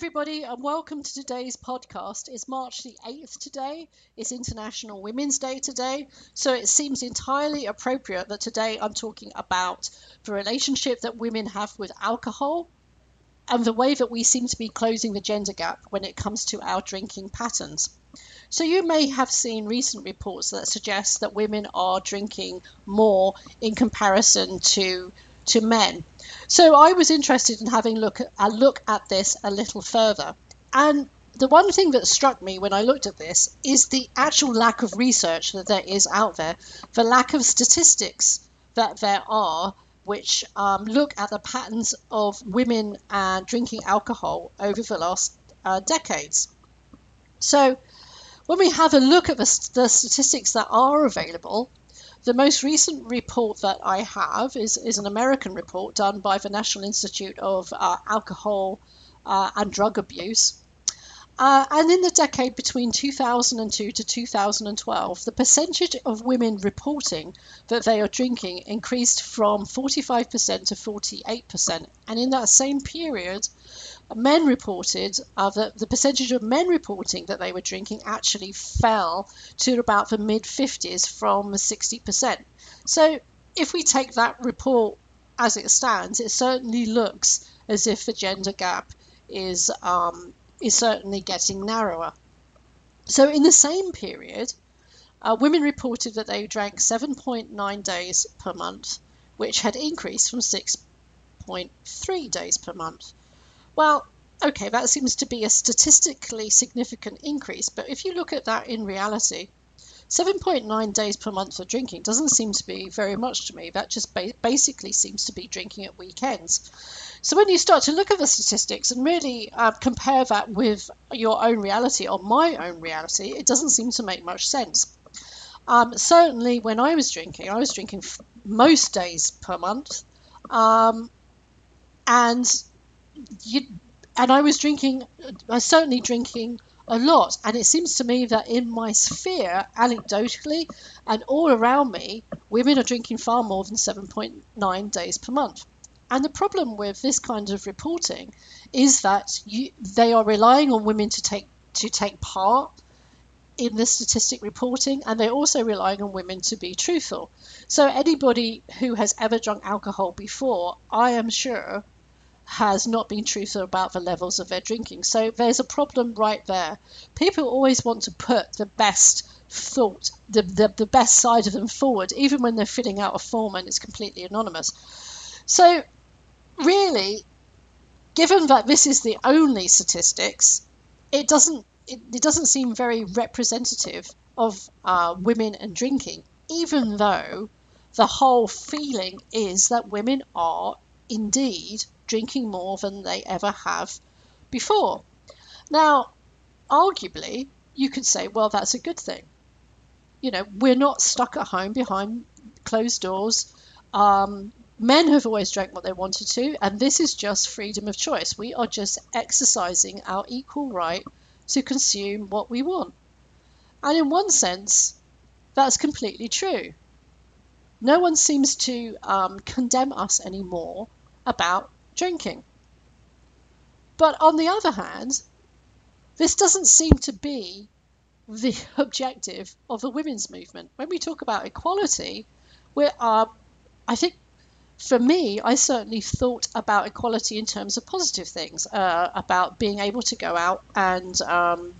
Everybody, and welcome to today's podcast. It's March the 8th today. It's International Women's Day today. So it seems entirely appropriate that today I'm talking about the relationship that women have with alcohol and the way that we seem to be closing the gender gap when it comes to our drinking patterns. So you may have seen recent reports that suggest that women are drinking more in comparison to to men. So I was interested in having look a look at this a little further. And the one thing that struck me when I looked at this is the actual lack of research that there is out there, the lack of statistics that there are which um, look at the patterns of women and drinking alcohol over the last uh, decades. So, when we have a look at the, the statistics that are available, the most recent report that I have is, is an American report done by the National Institute of uh, Alcohol uh, and Drug Abuse. Uh, and in the decade between 2002 to 2012, the percentage of women reporting that they are drinking increased from 45% to 48%. And in that same period, men reported uh, that the percentage of men reporting that they were drinking actually fell to about the mid 50s from 60%. So if we take that report as it stands, it certainly looks as if the gender gap is um, is certainly getting narrower. So in the same period, uh, women reported that they drank 7.9 days per month, which had increased from 6.3 days per month. Well, okay, that seems to be a statistically significant increase, but if you look at that in reality, 7.9 days per month for drinking doesn't seem to be very much to me. That just ba- basically seems to be drinking at weekends. So when you start to look at the statistics and really uh, compare that with your own reality or my own reality, it doesn't seem to make much sense. Um, certainly, when I was drinking, I was drinking f- most days per month, um, and you and I was drinking, I was certainly drinking a lot. And it seems to me that in my sphere, anecdotally, and all around me, women are drinking far more than 7.9 days per month. And the problem with this kind of reporting is that you, they are relying on women to take to take part in the statistic reporting, and they're also relying on women to be truthful. So anybody who has ever drunk alcohol before, I am sure, has not been truthful about the levels of their drinking. So there's a problem right there. People always want to put the best thought, the, the, the best side of them forward, even when they're filling out a form and it's completely anonymous. So, really, given that this is the only statistics, it doesn't it, it doesn't seem very representative of uh, women and drinking, even though the whole feeling is that women are indeed drinking more than they ever have before. Now, arguably, you could say, well, that's a good thing. You know, we're not stuck at home behind closed doors. Um, men have always drank what they wanted to, and this is just freedom of choice. We are just exercising our equal right to consume what we want. And in one sense, that's completely true. No one seems to um, condemn us anymore about drinking. But on the other hand, this doesn't seem to be the objective of the women's movement. When we talk about equality, we're, uh, I think for me, I certainly thought about equality in terms of positive things, uh, about being able to go out and um,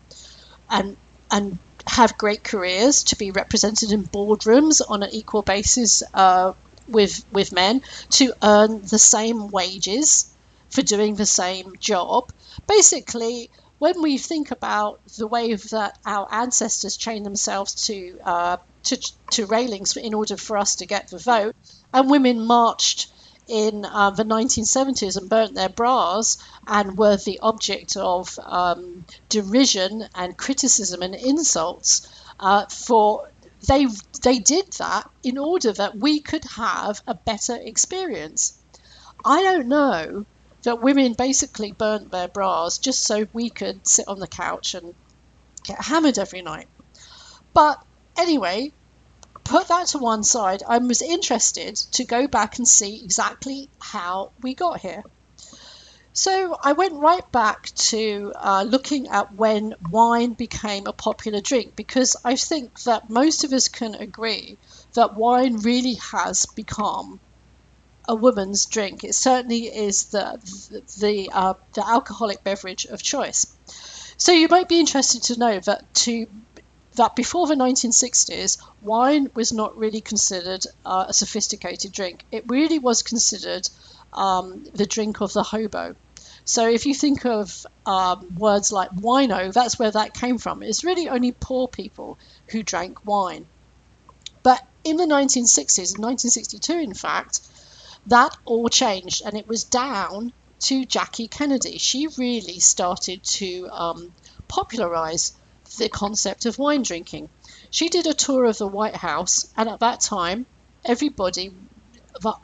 and and have great careers, to be represented in boardrooms on an equal basis uh, with with men, to earn the same wages for doing the same job. Basically, when we think about the way that our ancestors chained themselves to uh, to, to railings in order for us to get the vote, and women marched in uh, the 1970s and burnt their bras and were the object of um, derision and criticism and insults uh, for they they did that in order that we could have a better experience. I don't know that women basically burnt their bras just so we could sit on the couch and get hammered every night. But anyway, put that to one side. I was interested to go back and see exactly how we got here. So I went right back to uh, looking at when wine became a popular drink because I think that most of us can agree that wine really has become a woman's drink. It certainly is the the uh, the alcoholic beverage of choice. So you might be interested to know that to that before the 1960s, wine was not really considered uh, a sophisticated drink. It really was considered um, the drink of the hobo. So if you think of um, words like wino, that's where that came from. It's really only poor people who drank wine. But in the 1960s, 1962 in fact, that all changed and it was down to Jackie Kennedy. She really started to um, popularize the concept of wine drinking. She did a tour of the White House, and at that time, everybody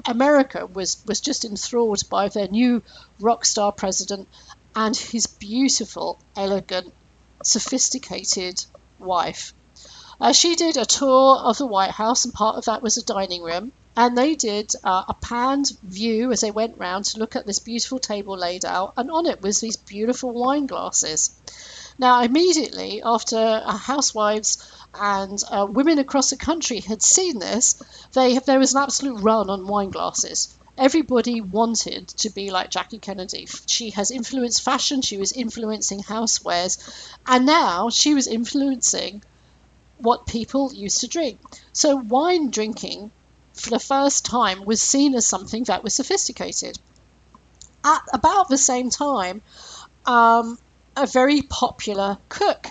America was, was just enthralled by their new rock star president and his beautiful, elegant, sophisticated wife. Uh, she did a tour of the White House, and part of that was a dining room. And they did uh, a panned view as they went round to look at this beautiful table laid out, and on it was these beautiful wine glasses. Now, immediately after uh, housewives and uh, women across the country had seen this, they there was an absolute run on wine glasses. Everybody wanted to be like Jackie Kennedy. She has influenced fashion, she was influencing housewares, and now she was influencing what people used to drink. So wine drinking for the first time was seen as something that was sophisticated. At about the same time, um, a very popular cook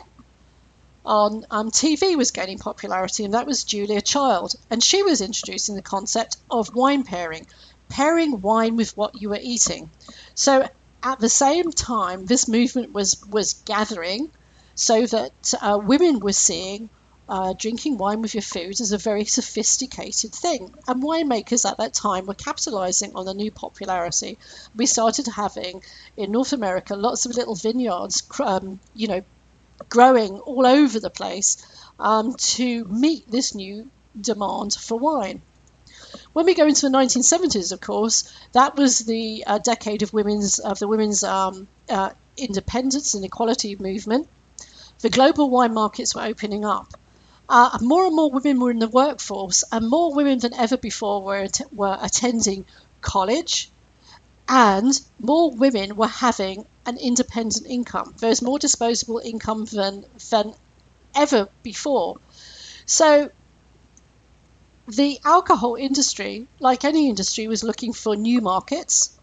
on um, TV was gaining popularity, and that was Julia Child. And she was introducing the concept of wine pairing, pairing wine with what you were eating. So at the same time, this movement was, was gathering so that uh, women were seeing uh, drinking wine with your food is a very sophisticated thing. And winemakers at that time were capitalizing on the new popularity. We started having in North America lots of little vineyards, um, you know, growing all over the place um, to meet this new demand for wine. When we go into the 1970s, of course, that was the uh, decade of women's of the women's um, uh, independence and equality movement. The global wine markets were opening up uh, more and more women were in the workforce, and more women than ever before were, were attending college, and more women were having an independent income. There was more disposable income than, than ever before. So the alcohol industry, like any industry, was looking for new markets,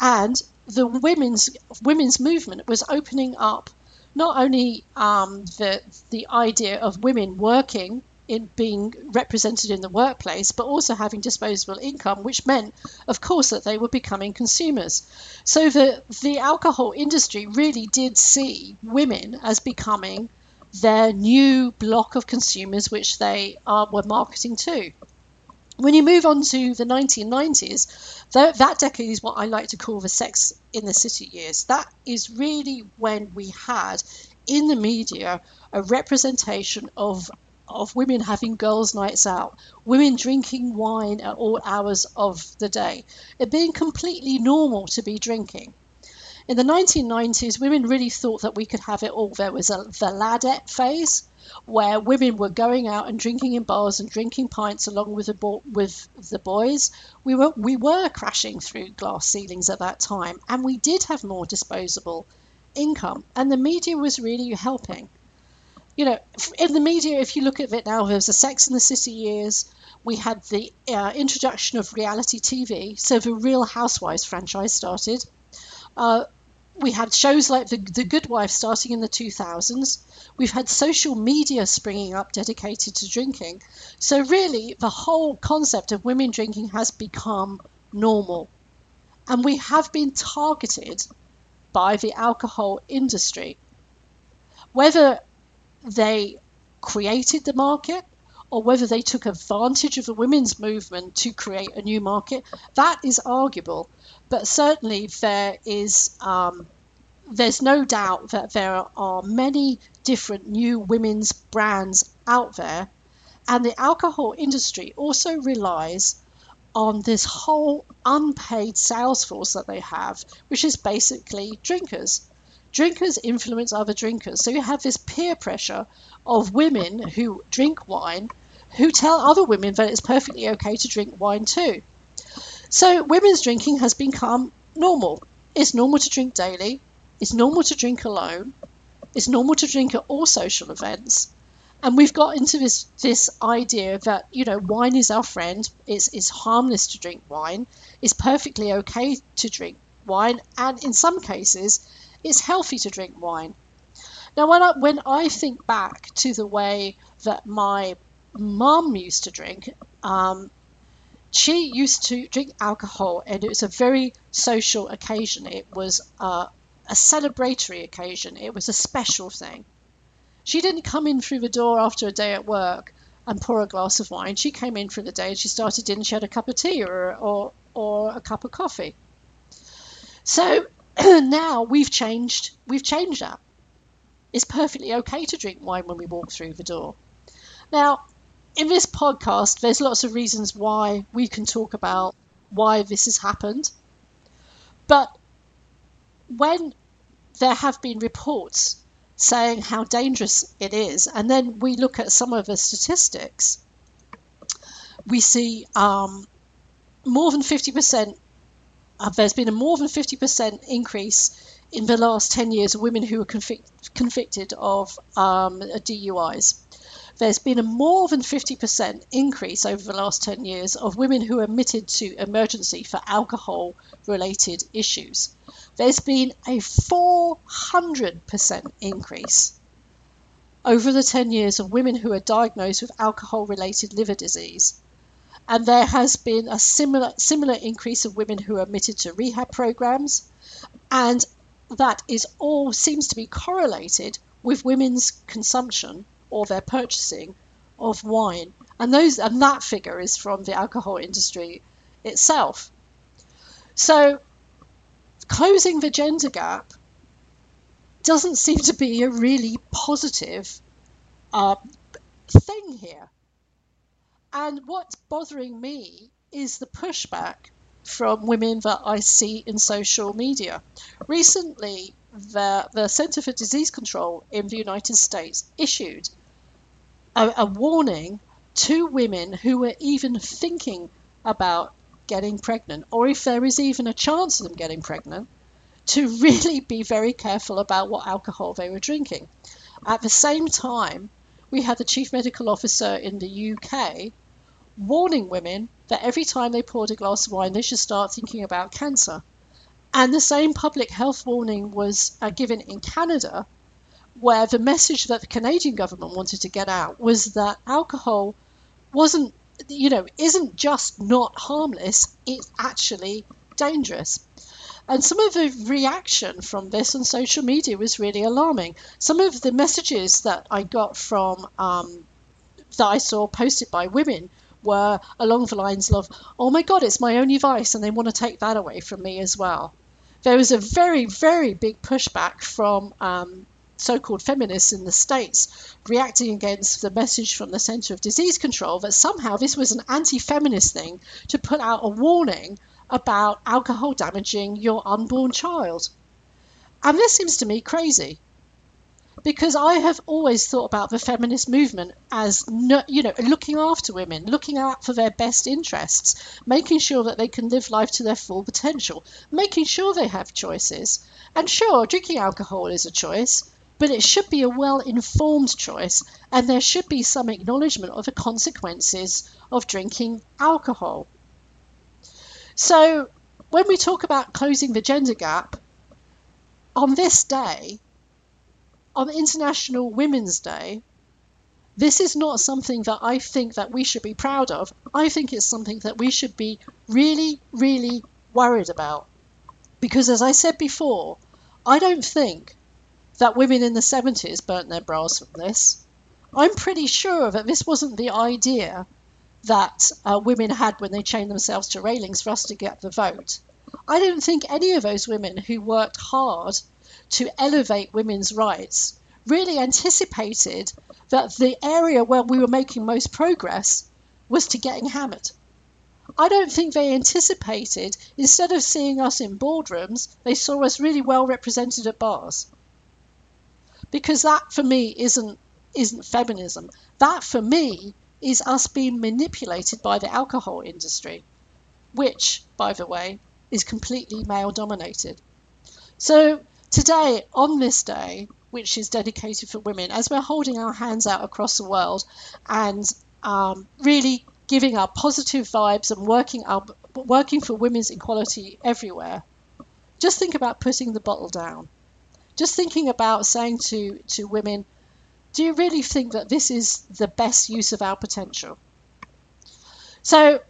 and the women's women's movement was opening up not only um, the the idea of women working in being represented in the workplace, but also having disposable income, which meant, of course, that they were becoming consumers. So the the alcohol industry really did see women as becoming their new block of consumers, which they uh, were marketing to. When you move on to the 1990s, that, that decade is what I like to call the sex in the city years. That is really when we had in the media a representation of of women having girls' nights out, women drinking wine at all hours of the day, it being completely normal to be drinking. In the 1990s, women really thought that we could have it all. There was a, the ladette phase, where women were going out and drinking in bars and drinking pints along with the bo- with the boys. We were we were crashing through glass ceilings at that time, and we did have more disposable income, and the media was really helping. You know, in the media, if you look at it now, there was the Sex and the City years. We had the uh, introduction of reality TV, so the Real Housewives franchise started. Uh, we had shows like the, the Good Wife starting in the 2000s. We've had social media springing up dedicated to drinking. So, really, the whole concept of women drinking has become normal. And we have been targeted by the alcohol industry. Whether they created the market or whether they took advantage of the women's movement to create a new market, that is arguable. But certainly there is um, there's no doubt that there are many different new women's brands out there, and the alcohol industry also relies on this whole unpaid sales force that they have, which is basically drinkers. Drinkers influence other drinkers. So you have this peer pressure of women who drink wine who tell other women that it's perfectly okay to drink wine too. So women's drinking has become normal. It's normal to drink daily. It's normal to drink alone. It's normal to drink at all social events. And we've got into this this idea that, you know, wine is our friend. It's, it's harmless to drink wine. It's perfectly okay to drink wine. And in some cases, it's healthy to drink wine. Now, when I, when I think back to the way that my mum used to drink, um, she used to drink alcohol, and it was a very social occasion. It was uh, a celebratory occasion. It was a special thing. She didn't come in through the door after a day at work and pour a glass of wine. She came in for the day and she started in. And she had a cup of tea or or, or a cup of coffee. So now we've changed. We've changed that. It's perfectly okay to drink wine when we walk through the door. Now, in this podcast, there's lots of reasons why we can talk about why this has happened. But when there have been reports saying how dangerous it is, and then we look at some of the statistics, we see um, more than 50%, uh, there's been a more than 50% increase in the last 10 years of women who were convic- convicted of um, DUIs there's been a more than 50% increase over the last 10 years of women who admitted to emergency for alcohol related issues. There's been a 400% increase over the 10 years of women who are diagnosed with alcohol related liver disease. And there has been a similar similar increase of women who are admitted to rehab programs and that is all seems to be correlated with women's consumption or their purchasing of wine. And those and that figure is from the alcohol industry itself. So closing the gender gap doesn't seem to be a really positive uh, thing here. And what's bothering me is the pushback from women that I see in social media. Recently, the, the Center for Disease Control in the United States issued a, a warning to women who were even thinking about getting pregnant, or if there is even a chance of them getting pregnant, to really be very careful about what alcohol they were drinking. At the same time, we had the chief medical officer in the UK warning women that every time they poured a glass of wine, they should start thinking about cancer. And the same public health warning was uh, given in Canada where the message that the Canadian government wanted to get out was that alcohol wasn't, you know, isn't just not harmless, it's actually dangerous. And some of the reaction from this on social media was really alarming. Some of the messages that I got from um, that I saw posted by women were along the lines of, "Oh my God, it's my only vice, and they want to take that away from me as well." There was a very, very big pushback from um, so called feminists in the States reacting against the message from the Center of Disease Control that somehow this was an anti feminist thing to put out a warning about alcohol damaging your unborn child. And this seems to me crazy because I have always thought about the feminist movement as you know looking after women, looking out for their best interests, making sure that they can live life to their full potential, making sure they have choices. And sure, drinking alcohol is a choice, but it should be a well informed choice, and there should be some acknowledgement of the consequences of drinking alcohol. So, when we talk about closing the gender gap, on this day, on International Women's Day, This is not something that I think that we should be proud of. I think it's something that we should be really, really worried about. Because as I said before, I don't think that women in the 70s burnt their bras from this. I'm pretty sure that this wasn't the idea that uh, women had when they chained themselves to railings for us to get the vote. I don't think any of those women who worked hard to elevate women's rights really anticipated that the area where we were making most progress was to getting hammered. I don't think they anticipated, instead of seeing us in boardrooms, they saw us really well represented at bars. Because that for me isn't isn't feminism. That for me is us being manipulated by the alcohol industry, which, by the way, is completely male dominated. So today, on this day, which is dedicated for women, as we're holding our hands out across the world and um, really giving our positive vibes and working working for women's equality everywhere, just think about putting the bottle down. Just thinking about saying to, to women, do you really think that this is the best use of our potential? So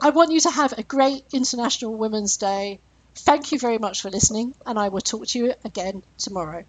I want you to have a great International Women's Day. Thank you very much for listening, and I will talk to you again tomorrow.